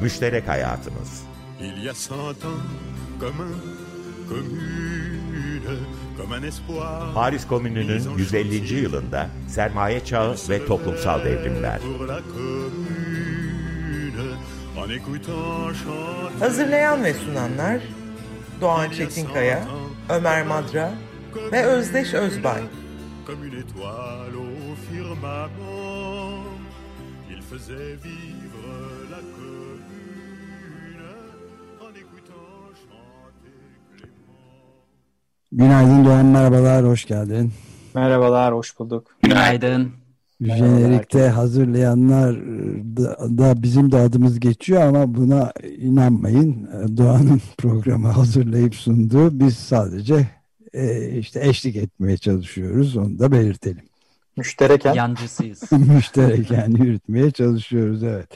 Müşterek Hayatımız Il y a cent ans, comme un, commune, comme un espoir. Paris Komünü'nün 150. yılında sermaye çağı ve toplumsal devrimler. Hazırlayan ve sunanlar Doğan Çetinkaya, Ömer Madra ve Özdeş Özbay. comme une étoile au firmament. Il faisait vivre Günaydın Doğan merhabalar hoş geldin. Merhabalar, hoş bulduk. Günaydın. Jenerikte hazırlayanlar da, da bizim de adımız geçiyor ama buna inanmayın. Doğan'ın programı hazırlayıp sunduğu biz sadece e, işte eşlik etmeye çalışıyoruz onu da belirtelim. Müştereken Yancısıyız. Müşterek yani yürütmeye çalışıyoruz evet.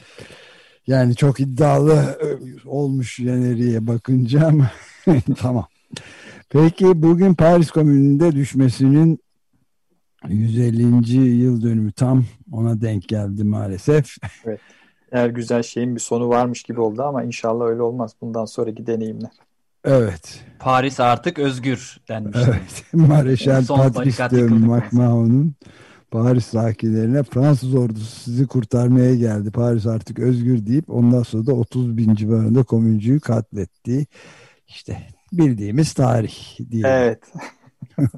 Yani çok iddialı e, olmuş jeneriğe bakınca ama tamam. Peki bugün Paris Komünü'nde düşmesinin 150. yıl dönümü tam ona denk geldi maalesef. her güzel şeyin bir sonu varmış gibi oldu ama inşallah öyle olmaz bundan sonraki deneyimler. Evet. Paris artık özgür denmişti. Evet. Mareşal Patrice de Macmahon'un Paris sakinlerine Fransız ordusu sizi kurtarmaya geldi. Paris artık özgür deyip ondan sonra da 30 bin civarında komüncüyü katlettiği işte bildiğimiz tarih diye. Evet.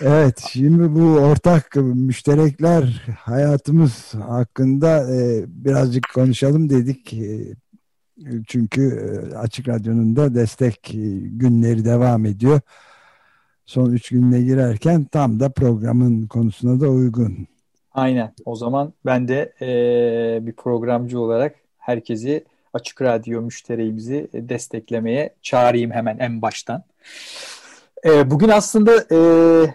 Evet, şimdi bu ortak müşterekler hayatımız hakkında e, birazcık konuşalım dedik. E, çünkü e, Açık Radyo'nun da destek e, günleri devam ediyor. Son üç gününe girerken tam da programın konusuna da uygun. Aynen. O zaman ben de eee, bir programcı olarak herkesi Açık Radyo müşteriğimizi desteklemeye çağırayım hemen en baştan. Eee, bugün aslında eee,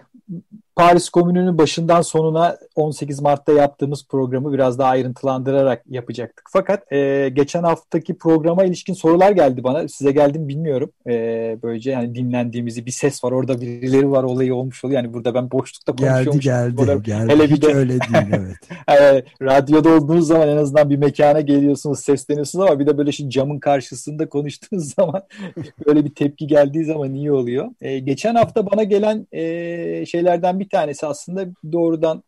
Paris Komünü'nün başından sonuna 18 Mart'ta yaptığımız programı biraz daha ayrıntılandırarak yapacaktık. Fakat eee, geçen haftaki programa ilişkin sorular geldi bana. Size geldi mi bilmiyorum. Eee, böylece yani dinlendiğimizi bir ses var orada birileri var olayı olmuş oluyor. Yani burada ben boşlukta Geldi konuşuyormuş. geldi Orada- geldi. Hele bir Hiç de- öyle değil evet. e, radyoda olduğunuz zaman en azından bir mekana geliyorsunuz, sesleniyorsunuz ama bir de böyle şimdi camın karşısında konuştuğunuz zaman böyle bir tepki geldiği zaman iyi oluyor. E, geçen hafta bana gelen e, şeylerden bir tanesi aslında doğrudan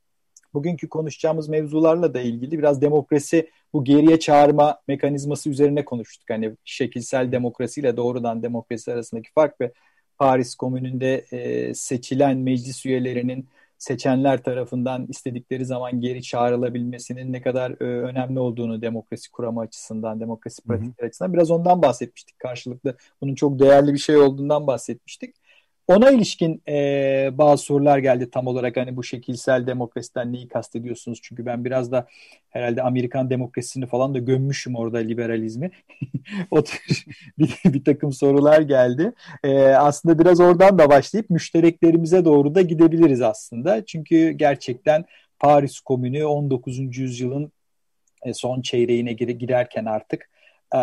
bugünkü konuşacağımız mevzularla da ilgili biraz demokrasi bu geriye çağırma mekanizması üzerine konuştuk. Hani şekilsel demokrasiyle doğrudan demokrasi arasındaki fark ve Paris Komünü'nde e, seçilen meclis üyelerinin seçenler tarafından istedikleri zaman geri çağrılabilmesinin ne kadar e, önemli olduğunu demokrasi kuramı açısından, demokrasi pratikleri açısından biraz ondan bahsetmiştik karşılıklı. Bunun çok değerli bir şey olduğundan bahsetmiştik. Ona ilişkin e, bazı sorular geldi tam olarak hani bu şekilsel demokrasiden neyi kastediyorsunuz? Çünkü ben biraz da herhalde Amerikan demokrasisini falan da gömmüşüm orada liberalizmi. o tür bir, bir takım sorular geldi. E, aslında biraz oradan da başlayıp müştereklerimize doğru da gidebiliriz aslında. Çünkü gerçekten Paris Komünü 19. yüzyılın e, son çeyreğine gir- girerken artık e,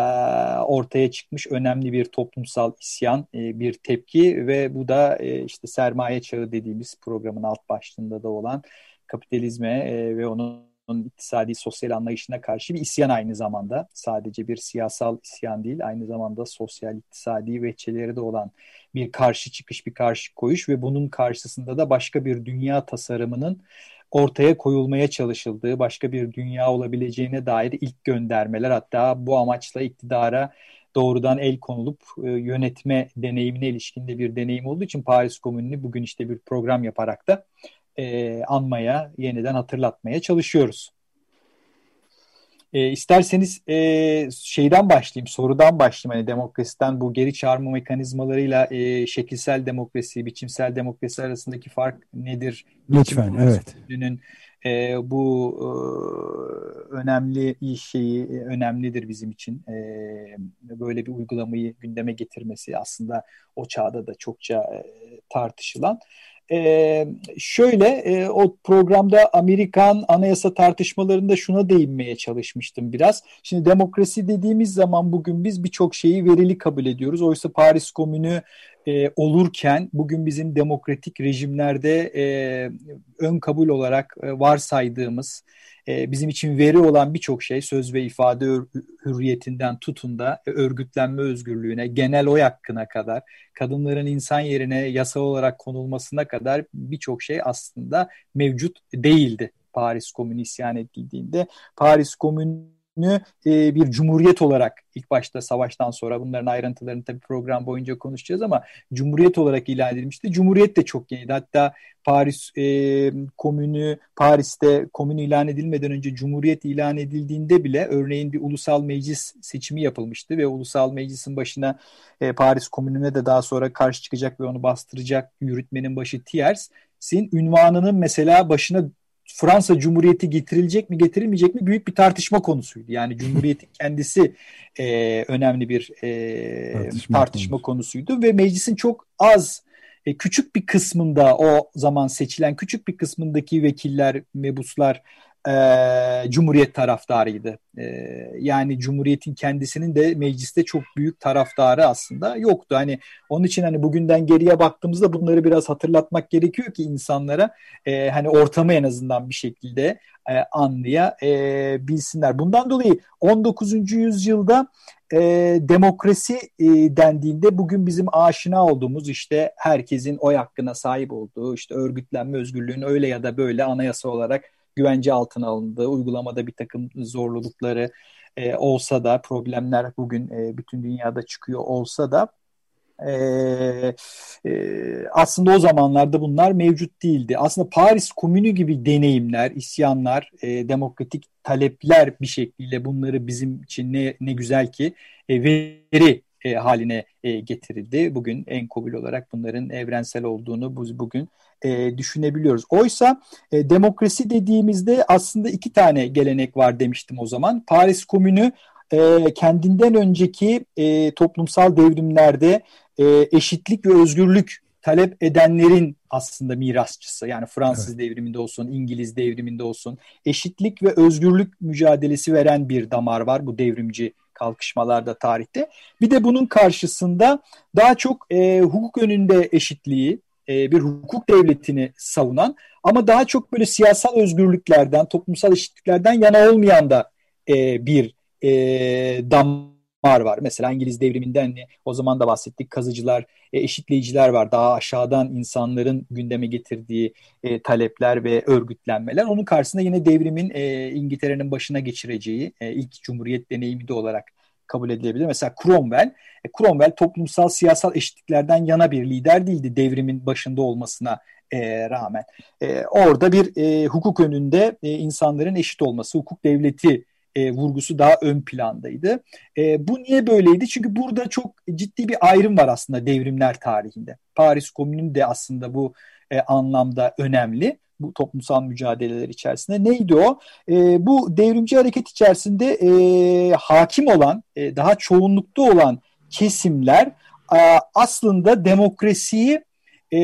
ortaya çıkmış önemli bir toplumsal isyan, e, bir tepki ve bu da e, işte sermaye çağı dediğimiz programın alt başlığında da olan kapitalizme e, ve onun iktisadi sosyal anlayışına karşı bir isyan aynı zamanda. Sadece bir siyasal isyan değil, aynı zamanda sosyal iktisadi veçeleri de olan bir karşı çıkış, bir karşı koyuş ve bunun karşısında da başka bir dünya tasarımının ortaya koyulmaya çalışıldığı, başka bir dünya olabileceğine dair ilk göndermeler hatta bu amaçla iktidara doğrudan el konulup e, yönetme deneyimine ilişkin de bir deneyim olduğu için Paris Komünü'nü bugün işte bir program yaparak da e, anmaya, yeniden hatırlatmaya çalışıyoruz. E, isterseniz e, şeyden başlayayım, sorudan başlayayım. Hani demokrasiden bu geri çağırma mekanizmalarıyla e, şekilsel demokrasi, biçimsel demokrasi arasındaki fark nedir? Lütfen evet. Komünü'nün e, bu e, önemli şeyi e, önemlidir bizim için. E, böyle bir uygulamayı gündeme getirmesi aslında o çağda da çokça e, tartışılan. Ee, şöyle e, o programda Amerikan anayasa tartışmalarında şuna değinmeye çalışmıştım biraz. Şimdi demokrasi dediğimiz zaman bugün biz birçok şeyi verili kabul ediyoruz. Oysa Paris Komünü e, olurken bugün bizim demokratik rejimlerde e, ön kabul olarak e, varsaydığımız e, bizim için veri olan birçok şey söz ve ifade hürriyetinden tutun da e, örgütlenme özgürlüğüne, genel oy hakkına kadar, kadınların insan yerine yasal olarak konulmasına kadar birçok şey aslında mevcut değildi Paris Komünü isyan edildiğinde. Paris Komünü e, bir cumhuriyet olarak ilk başta savaştan sonra bunların ayrıntılarını tabii program boyunca konuşacağız ama cumhuriyet olarak ilan edilmişti. Cumhuriyet de çok yeniydi. Hatta Paris e, komünü Paris'te komün ilan edilmeden önce cumhuriyet ilan edildiğinde bile örneğin bir ulusal meclis seçimi yapılmıştı ve ulusal meclisin başına e, Paris komününe de daha sonra karşı çıkacak ve onu bastıracak yürütmenin başı Thiers''in ünvanının mesela başına Fransa Cumhuriyeti getirilecek mi getirilmeyecek mi büyük bir tartışma konusuydu. Yani Cumhuriyet'in kendisi e, önemli bir e, tartışma, tartışma konusuydu ve meclisin çok az e, küçük bir kısmında o zaman seçilen küçük bir kısmındaki vekiller, mebuslar e, Cumhuriyet taraftarıydı. E, yani Cumhuriyet'in kendisinin de mecliste çok büyük taraftarı aslında yoktu. Hani onun için hani bugünden geriye baktığımızda bunları biraz hatırlatmak gerekiyor ki insanlara e, hani ortamı en azından bir şekilde e, anlayabilsinler. E, Bundan dolayı 19. yüzyılda e, demokrasi e, dendiğinde bugün bizim aşina olduğumuz işte herkesin oy hakkına sahip olduğu işte örgütlenme özgürlüğünün öyle ya da böyle anayasa olarak güvence altına alındığı, uygulamada bir takım zorlulukları e, olsa da, problemler bugün e, bütün dünyada çıkıyor olsa da e, e, aslında o zamanlarda bunlar mevcut değildi. Aslında Paris Komünü gibi deneyimler, isyanlar, e, demokratik talepler bir şekilde bunları bizim için ne, ne güzel ki e, veri e, haline e, getirildi. Bugün en kabul olarak bunların evrensel olduğunu bu, bugün e, düşünebiliyoruz. Oysa e, demokrasi dediğimizde aslında iki tane gelenek var demiştim o zaman. Paris Komünü e, kendinden önceki e, toplumsal devrimlerde e, eşitlik ve özgürlük talep edenlerin aslında mirasçısı. Yani Fransız evet. devriminde olsun, İngiliz devriminde olsun eşitlik ve özgürlük mücadelesi veren bir damar var bu devrimci kalkışmalarda tarihte. Bir de bunun karşısında daha çok e, hukuk önünde eşitliği, e, bir hukuk devletini savunan ama daha çok böyle siyasal özgürlüklerden, toplumsal eşitliklerden yana olmayan da e, bir e, damar var. Mesela İngiliz devriminden o zaman da bahsettik kazıcılar, e, eşitleyiciler var. Daha aşağıdan insanların gündeme getirdiği e, talepler ve örgütlenmeler. Onun karşısında yine devrimin e, İngiltere'nin başına geçireceği e, ilk cumhuriyet deneyimi de olarak kabul edilebilir. Mesela Cromwell, Cromwell toplumsal siyasal eşitliklerden yana bir lider değildi devrimin başında olmasına rağmen. Orada bir hukuk önünde insanların eşit olması, hukuk devleti e, vurgusu daha ön plandaydı. E, bu niye böyleydi? Çünkü burada çok ciddi bir ayrım var aslında devrimler tarihinde. Paris Komünü de aslında bu e, anlamda önemli bu toplumsal mücadeleler içerisinde. Neydi o? E, bu devrimci hareket içerisinde e, hakim olan, e, daha çoğunlukta olan kesimler e, aslında demokrasiyi e,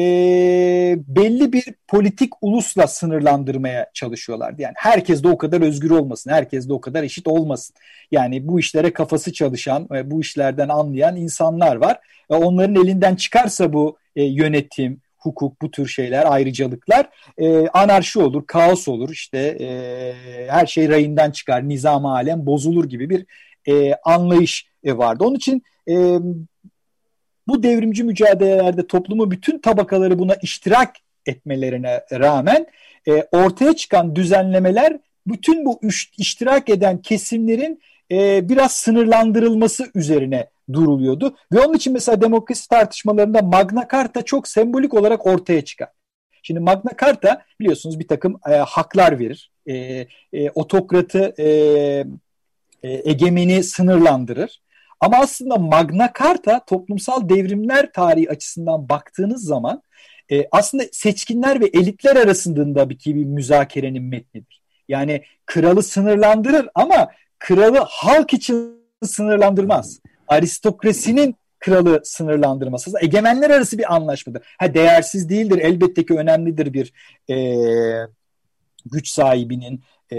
belli bir politik ulusla sınırlandırmaya çalışıyorlardı. Yani herkes de o kadar özgür olmasın, herkes de o kadar eşit olmasın. Yani bu işlere kafası çalışan, e, bu işlerden anlayan insanlar var. E, onların elinden çıkarsa bu e, yönetim, hukuk, bu tür şeyler, ayrıcalıklar e, anarşi olur, kaos olur. İşte e, her şey rayından çıkar, nizam alem bozulur gibi bir e, anlayış e, vardı. Onun için e, bu devrimci mücadelelerde toplumu bütün tabakaları buna iştirak etmelerine rağmen e, ortaya çıkan düzenlemeler bütün bu iştirak eden kesimlerin e, biraz sınırlandırılması üzerine duruluyordu. Ve onun için mesela demokrasi tartışmalarında Magna Carta çok sembolik olarak ortaya çıkar. Şimdi Magna Carta biliyorsunuz bir takım e, haklar verir. E, e, otokratı e, e, egemeni sınırlandırır. Ama aslında Magna Carta toplumsal devrimler tarihi açısından baktığınız zaman e, aslında seçkinler ve elitler arasında bir, bir müzakerenin metnidir. Yani kralı sınırlandırır ama kralı halk için sınırlandırmaz. Aristokrasinin kralı sınırlandırması. Egemenler arası bir anlaşmadır. Ha değersiz değildir. Elbette ki önemlidir bir e, güç sahibinin e,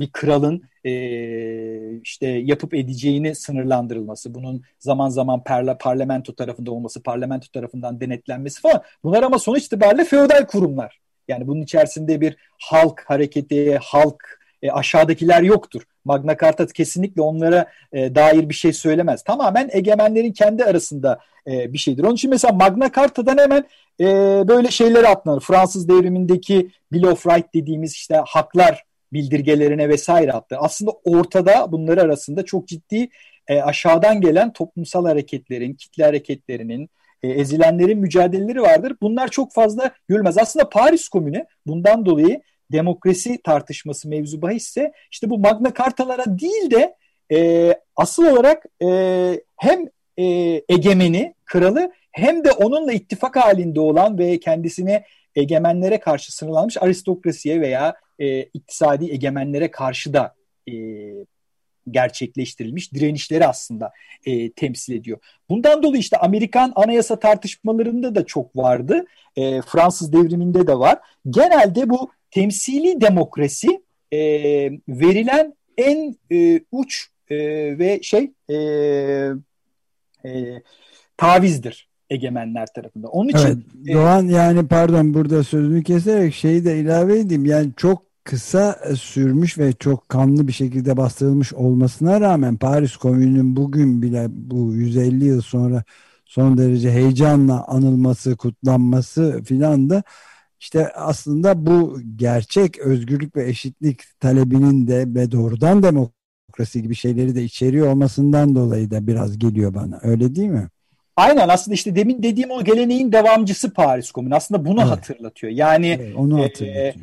bir kralın e, işte yapıp edeceğini sınırlandırılması, bunun zaman zaman perla, parlamento tarafında olması, parlamento tarafından denetlenmesi falan. Bunlar ama sonuç itibariyle feodal kurumlar. Yani bunun içerisinde bir halk hareketi, halk e, aşağıdakiler yoktur. Magna Carta kesinlikle onlara e, dair bir şey söylemez. Tamamen egemenlerin kendi arasında e, bir şeydir. Onun için mesela Magna Carta'dan hemen e, böyle şeyleri atlanır. Fransız devrimindeki Bill of Rights dediğimiz işte haklar bildirgelerine vesaire attı. Aslında ortada bunları arasında çok ciddi e, aşağıdan gelen toplumsal hareketlerin, kitle hareketlerinin, e, ezilenlerin mücadeleleri vardır. Bunlar çok fazla görülmez. Aslında Paris Komünü bundan dolayı demokrasi tartışması mevzu bahisse işte bu Magna Cartalara değil de e, asıl olarak e, hem e, egemeni, kralı hem de onunla ittifak halinde olan ve kendisine egemenlere karşı sınırlanmış aristokrasiye veya e, iktisadi egemenlere karşı da e, gerçekleştirilmiş direnişleri aslında e, temsil ediyor. Bundan dolayı işte Amerikan anayasa tartışmalarında da çok vardı. E, Fransız devriminde de var. Genelde bu temsili demokrasi e, verilen en e, uç e, ve şey e, e, tavizdir egemenler tarafından. Onun için evet, Doğan yani pardon burada sözünü keserek şeyi de ilave edeyim. Yani çok kısa sürmüş ve çok kanlı bir şekilde bastırılmış olmasına rağmen Paris Komünü'nün bugün bile bu 150 yıl sonra son derece heyecanla anılması, kutlanması filan da işte aslında bu gerçek özgürlük ve eşitlik talebinin de ve doğrudan demokrasi gibi şeyleri de içeriyor olmasından dolayı da biraz geliyor bana. Öyle değil mi? Aynen aslında işte demin dediğim o geleneğin devamcısı Paris Komünü. Aslında bunu evet. hatırlatıyor. Yani evet, onu e, hatırlatıyor. E, e,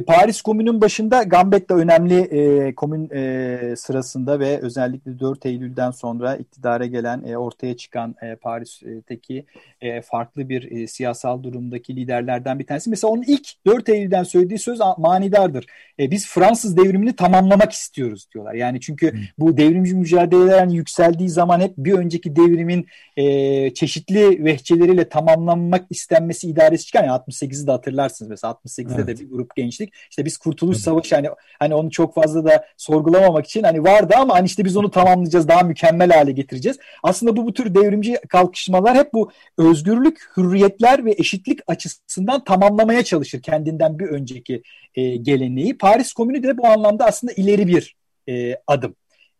Paris Komün'ün başında Gambetta önemli e, komün e, sırasında ve özellikle 4 Eylül'den sonra iktidara gelen e, ortaya çıkan e, Paris'teki e, farklı bir e, siyasal durumdaki liderlerden bir tanesi. Mesela onun ilk 4 Eylül'den söylediği söz manidardır. E, biz Fransız devrimini tamamlamak istiyoruz diyorlar. Yani çünkü bu devrimci mücadeleler yükseldiği zaman hep bir önceki devrimin e, çeşitli vehçeleriyle tamamlanmak istenmesi idaresi çıkan. Yani 68'i de hatırlarsınız mesela 68'de evet. de bir grup gençlik. İşte biz Kurtuluş evet. Savaşı hani, hani onu çok fazla da sorgulamamak için hani vardı ama hani işte biz onu tamamlayacağız daha mükemmel hale getireceğiz. Aslında bu bu tür devrimci kalkışmalar hep bu özgürlük, hürriyetler ve eşitlik açısından tamamlamaya çalışır kendinden bir önceki e, geleneği. Paris Komünü de bu anlamda aslında ileri bir e, adım.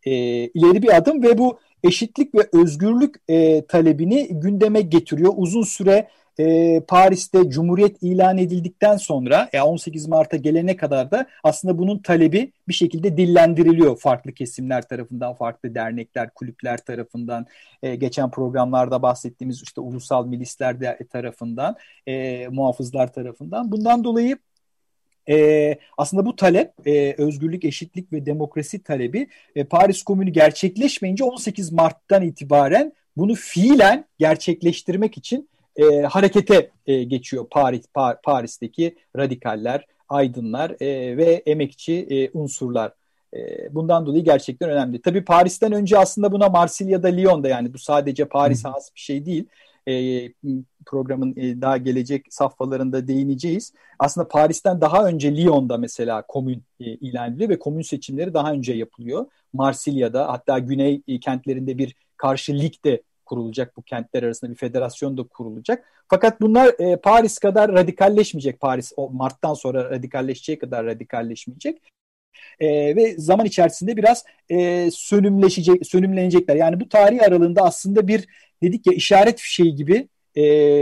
E, ileri bir adım ve bu eşitlik ve özgürlük e, talebini gündeme getiriyor. Uzun süre e, Paris'te Cumhuriyet ilan edildikten sonra e, 18 Mart'a gelene kadar da aslında bunun talebi bir şekilde dillendiriliyor farklı kesimler tarafından, farklı dernekler, kulüpler tarafından, e, geçen programlarda bahsettiğimiz işte ulusal milisler de tarafından, e, muhafızlar tarafından. Bundan dolayı e, aslında bu talep e, özgürlük, eşitlik ve demokrasi talebi e, Paris Komünü gerçekleşmeyince 18 Mart'tan itibaren bunu fiilen gerçekleştirmek için e, harekete e, geçiyor Paris Par, Paris'teki radikaller, aydınlar e, ve emekçi e, unsurlar. E, bundan dolayı gerçekten önemli. Tabii Paris'ten önce aslında buna Marsilya'da, Lyon'da yani bu sadece Paris'e has bir şey değil. E, programın e, daha gelecek safhalarında değineceğiz. Aslında Paris'ten daha önce Lyon'da mesela komün e, ilan ediliyor ve komün seçimleri daha önce yapılıyor. Marsilya'da hatta güney e, kentlerinde bir karşı lig de kurulacak. Bu kentler arasında bir federasyon da kurulacak. Fakat bunlar e, Paris kadar radikalleşmeyecek. Paris o Mart'tan sonra radikalleşeceği kadar radikalleşmeyecek. E, ve zaman içerisinde biraz e, sönümleşecek, sönümlenecekler. Yani bu tarih aralığında aslında bir dedik ya işaret fişeği gibi e,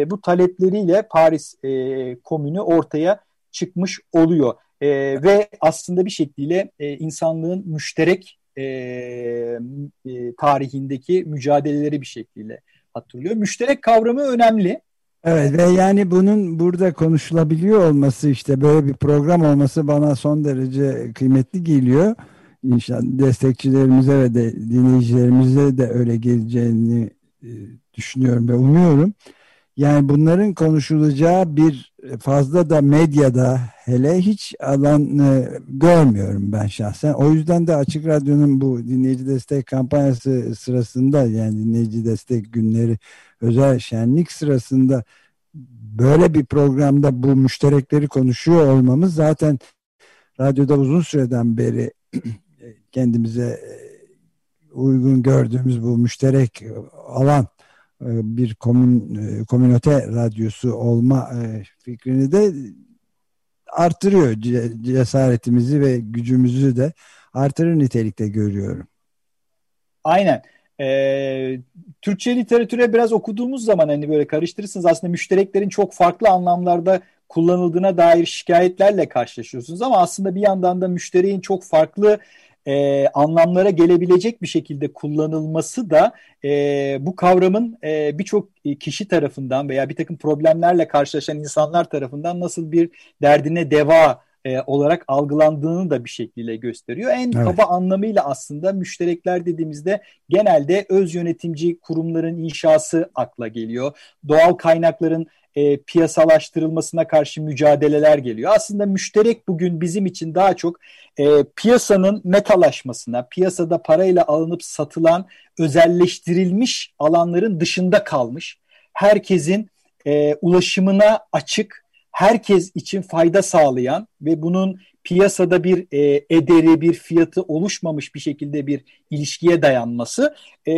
bu talepleriyle Paris e, komünü ortaya çıkmış oluyor. E, ve aslında bir şekilde e, insanlığın müşterek e, e, tarihindeki mücadeleleri bir şekilde hatırlıyor. Müşterek kavramı önemli. Evet ve yani bunun burada konuşulabiliyor olması işte böyle bir program olması bana son derece kıymetli geliyor. İnşallah destekçilerimize ve de dinleyicilerimize de öyle geleceğini e, düşünüyorum ve umuyorum. Yani bunların konuşulacağı bir fazla da medyada hele hiç alan görmüyorum ben şahsen. O yüzden de Açık Radyo'nun bu dinleyici destek kampanyası sırasında yani dinleyici destek günleri özel şenlik sırasında böyle bir programda bu müşterekleri konuşuyor olmamız zaten radyoda uzun süreden beri kendimize uygun gördüğümüz bu müşterek alan bir komün, e, komünote radyosu olma fikrini de artırıyor cesaretimizi ve gücümüzü de artırır nitelikte görüyorum. Aynen. Ee, Türkçe literatüre biraz okuduğumuz zaman hani böyle karıştırırsınız aslında müştereklerin çok farklı anlamlarda kullanıldığına dair şikayetlerle karşılaşıyorsunuz ama aslında bir yandan da müştereğin çok farklı e, anlamlara gelebilecek bir şekilde kullanılması da e, bu kavramın e, birçok kişi tarafından veya bir takım problemlerle karşılaşan insanlar tarafından nasıl bir derdine deva e, olarak algılandığını da bir şekilde gösteriyor. En evet. kaba anlamıyla aslında müşterekler dediğimizde genelde öz yönetimci kurumların inşası akla geliyor. Doğal kaynakların e, piyasalaştırılmasına karşı mücadeleler geliyor. Aslında müşterek bugün bizim için daha çok e, piyasanın metalaşmasına, piyasada parayla alınıp satılan özelleştirilmiş alanların dışında kalmış, herkesin e, ulaşımına açık, herkes için fayda sağlayan ve bunun piyasada bir e, ederi, bir fiyatı oluşmamış bir şekilde bir ilişkiye dayanması e,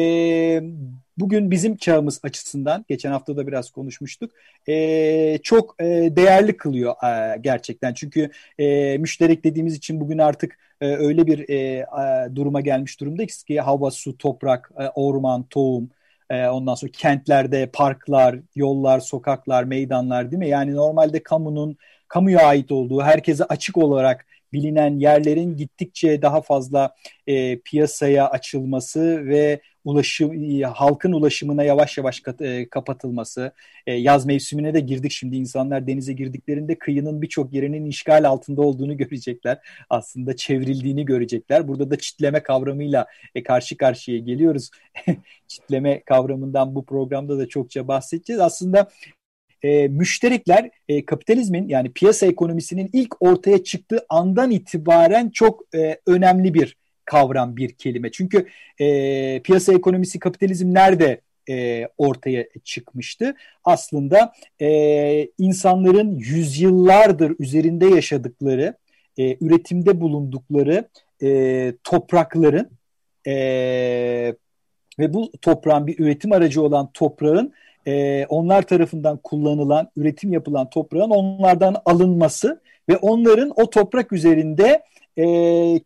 bugün bizim çağımız açısından, geçen hafta da biraz konuşmuştuk, e, çok e, değerli kılıyor e, gerçekten. Çünkü e, müşterek dediğimiz için bugün artık e, öyle bir e, e, duruma gelmiş durumdayız ki hava, su, toprak, e, orman, tohum, e, ondan sonra kentlerde parklar, yollar, sokaklar, meydanlar değil mi? Yani normalde kamunun kamuya ait olduğu, herkese açık olarak bilinen yerlerin gittikçe daha fazla e, piyasaya açılması ve ulaşım e, halkın ulaşımına yavaş yavaş kat, e, kapatılması. E, yaz mevsimine de girdik şimdi insanlar denize girdiklerinde kıyının birçok yerinin işgal altında olduğunu görecekler. Aslında çevrildiğini görecekler. Burada da çitleme kavramıyla e, karşı karşıya geliyoruz. çitleme kavramından bu programda da çokça bahsedeceğiz. Aslında e, müşterekler e, kapitalizmin yani piyasa ekonomisinin ilk ortaya çıktığı andan itibaren çok e, önemli bir kavram, bir kelime. Çünkü e, piyasa ekonomisi, kapitalizm nerede e, ortaya çıkmıştı? Aslında e, insanların yüzyıllardır üzerinde yaşadıkları, e, üretimde bulundukları e, toprakların e, ve bu toprağın bir üretim aracı olan toprağın e, onlar tarafından kullanılan, üretim yapılan toprağın onlardan alınması ve onların o toprak üzerinde e,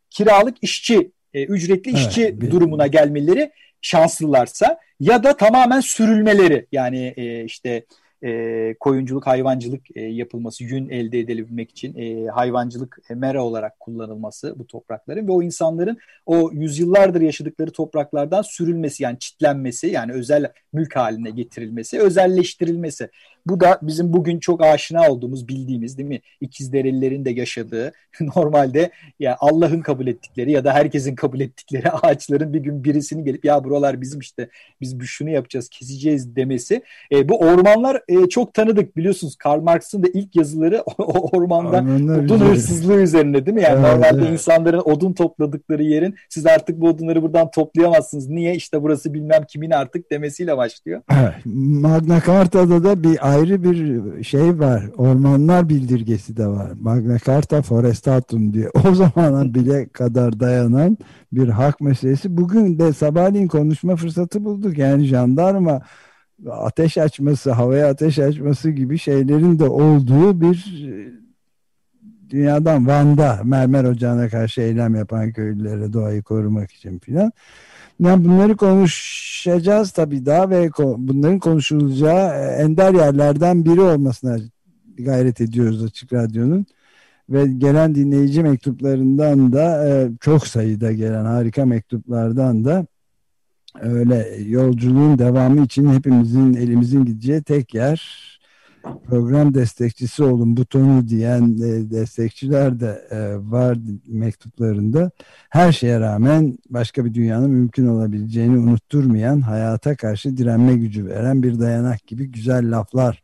kiralık işçi, e, ücretli evet, işçi bir... durumuna gelmeleri şanslılarsa ya da tamamen sürülmeleri. Yani e, işte e, koyunculuk, hayvancılık e, yapılması, yün elde edilebilmek için e, hayvancılık e, mera olarak kullanılması bu toprakların ve o insanların o yüzyıllardır yaşadıkları topraklardan sürülmesi yani çitlenmesi yani özel mülk haline getirilmesi, özelleştirilmesi. Bu da bizim bugün çok aşina olduğumuz, bildiğimiz değil mi? İkizderelilerin de yaşadığı normalde ya Allah'ın kabul ettikleri ya da herkesin kabul ettikleri ağaçların bir gün birisini gelip ya buralar bizim işte biz şunu yapacağız, keseceğiz demesi. E, bu ormanlar e, çok tanıdık biliyorsunuz. Karl Marx'ın da ilk yazıları o ormanda Ormanlar odun hırsızlığı üzerine değil mi? Yani evet, normalde evet. insanların odun topladıkları yerin siz artık bu odunları buradan toplayamazsınız. Niye? İşte burası bilmem kimin artık demesiyle başlıyor. Evet. Magna Carta'da da bir ayrı bir şey var. Ormanlar bildirgesi de var. Magna Carta Forestatum diye. O zamana bile kadar dayanan bir hak meselesi. Bugün de sabahleyin konuşma fırsatı bulduk. Yani jandarma ateş açması, havaya ateş açması gibi şeylerin de olduğu bir e, dünyadan Van'da mermer ocağına karşı eylem yapan köylülere doğayı korumak için filan. Yani bunları konuşacağız tabii daha ve bunların konuşulacağı e, ender yerlerden biri olmasına gayret ediyoruz Açık Radyo'nun. Ve gelen dinleyici mektuplarından da e, çok sayıda gelen harika mektuplardan da öyle yolculuğun devamı için hepimizin elimizin gideceği tek yer program destekçisi olun butonu diyen e, destekçiler de e, var mektuplarında. Her şeye rağmen başka bir dünyanın mümkün olabileceğini unutturmayan, hayata karşı direnme gücü veren bir dayanak gibi güzel laflar,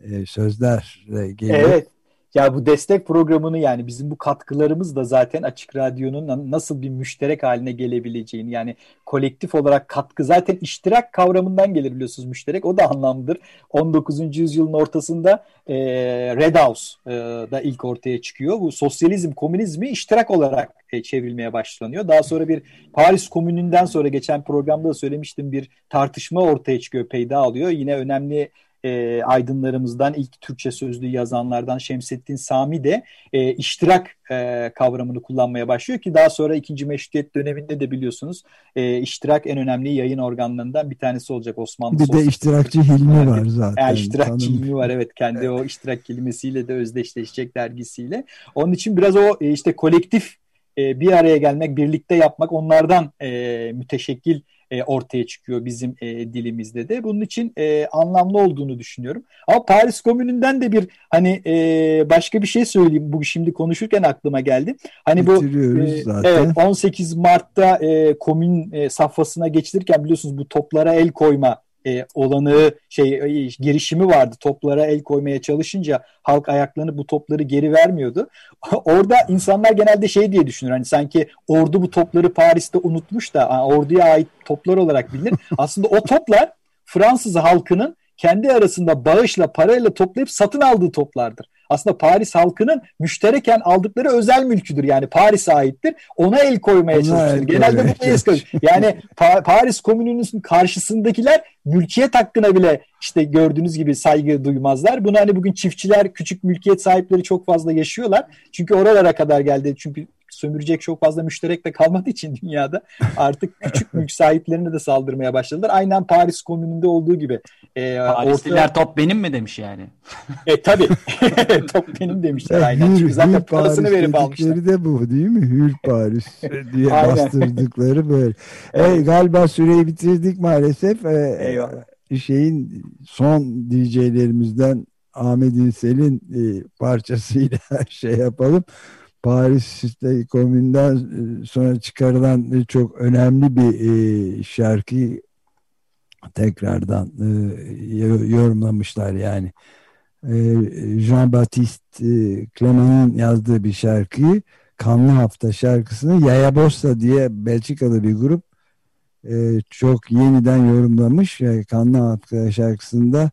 e, sözler geliyor. Evet. Ya bu destek programını yani bizim bu katkılarımız da zaten Açık Radyo'nun nasıl bir müşterek haline gelebileceğini yani kolektif olarak katkı zaten iştirak kavramından gelir biliyorsunuz müşterek o da anlamlıdır. 19. yüzyılın ortasında e, Red House e, da ilk ortaya çıkıyor. Bu sosyalizm, komünizmi iştirak olarak e, çevrilmeye başlanıyor. Daha sonra bir Paris Komünü'nden sonra geçen programda da söylemiştim bir tartışma ortaya çıkıyor, peyda alıyor. Yine önemli e, aydınlarımızdan ilk Türkçe sözlüğü yazanlardan Şemsettin Sami de e, iştirak e, kavramını kullanmaya başlıyor ki daha sonra ikinci meşrutiyet döneminde de biliyorsunuz e, iştirak en önemli yayın organlarından bir tanesi olacak Osmanlı. Bir de iştirakçı Hilmi var zaten. Yani iştirakçı Hilmi var evet kendi evet. o iştirak kelimesiyle de özdeşleşecek dergisiyle. Onun için biraz o e, işte kolektif e, bir araya gelmek, birlikte yapmak onlardan e, müteşekkil e, ortaya çıkıyor bizim e, dilimizde de. Bunun için e, anlamlı olduğunu düşünüyorum. Ama Paris Komünü'nden de bir hani e, başka bir şey söyleyeyim. Bu şimdi konuşurken aklıma geldi. Hani bu e, zaten. evet 18 Mart'ta e, komün e, safhasına geçilirken biliyorsunuz bu toplara el koyma e, olanı şey e, girişimi vardı. Toplara el koymaya çalışınca halk ayaklarını bu topları geri vermiyordu. Orada insanlar genelde şey diye düşünür. Hani sanki ordu bu topları Paris'te unutmuş da orduya ait toplar olarak bilinir. Aslında o toplar Fransız halkının kendi arasında bağışla parayla toplayıp satın aldığı toplardır aslında Paris halkının müştereken aldıkları özel mülküdür. Yani Paris'e aittir. Ona el koymaya Ona çalışır. Genelde bu es Yani pa- Paris Komünü'nün karşısındakiler mülkiyet hakkına bile işte gördüğünüz gibi saygı duymazlar. Bunu hani bugün çiftçiler, küçük mülkiyet sahipleri çok fazla yaşıyorlar. Çünkü oralara kadar geldi. Çünkü sömürecek çok fazla müşterek de kalmadığı için dünyada artık küçük mülk sahiplerine de saldırmaya başladılar. Aynen Paris Komünü'nde olduğu gibi. E, Parisliler orta... top benim mi demiş yani? E tabi top benim demişler aynen. Hür, Çünkü zaten parasını verip almışlar. de bu değil mi? Hür Paris diye bastırdıkları böyle. evet. e, galiba süreyi bitirdik maalesef. E, Eyvallah. Şeyin son DJ'lerimizden Ahmet İnsel'in e, parçasıyla şey yapalım. Paris Komün'den e, sonra çıkarılan çok önemli bir e, şarkı tekrardan e, yorumlamışlar yani. Jean-Baptiste Clement'in yazdığı bir şarkıyı Kanlı Hafta şarkısını Yaya Bossa diye Belçikalı bir grup çok yeniden yorumlamış. Kanlı Hafta şarkısında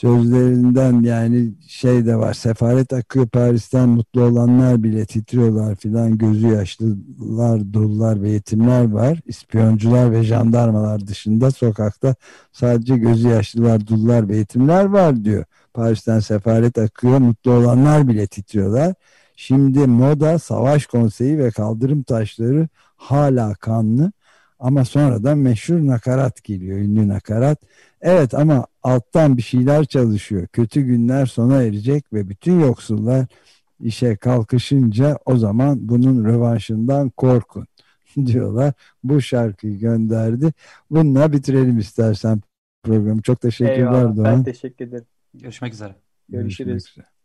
sözlerinden yani şey de var sefaret akıyor Paris'ten mutlu olanlar bile titriyorlar filan gözü yaşlılar dullar ve yetimler var. İspiyoncular ve jandarmalar dışında sokakta sadece gözü yaşlılar dullar ve yetimler var diyor. Paris'ten sefaret akıyor mutlu olanlar bile titriyorlar. Şimdi moda savaş konseyi ve kaldırım taşları hala kanlı ama sonradan meşhur nakarat geliyor ünlü nakarat. Evet ama alttan bir şeyler çalışıyor. Kötü günler sona erecek ve bütün yoksullar işe kalkışınca o zaman bunun rövanşından korkun diyorlar. Bu şarkıyı gönderdi. Bununla bitirelim istersen programı. Çok teşekkürler Eyvallah, Doğan. Ben teşekkür ederim. Görüşmek üzere. Görüşürüz. Görüşmek üzere.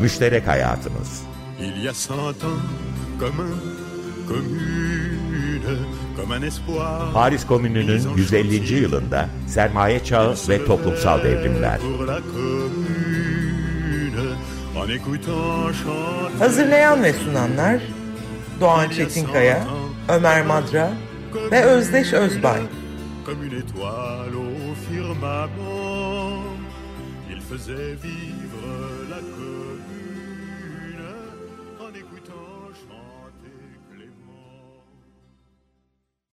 Müşterek hayatımız. Il y a cent ans, comme un Paris Komünü'nün 150. yılında sermaye çağı ve toplumsal devrimler. Hazırlayan ve sunanlar Doğan Çetinkaya, Ömer Madra ve Özdeş Özbay. Il faisait vivre.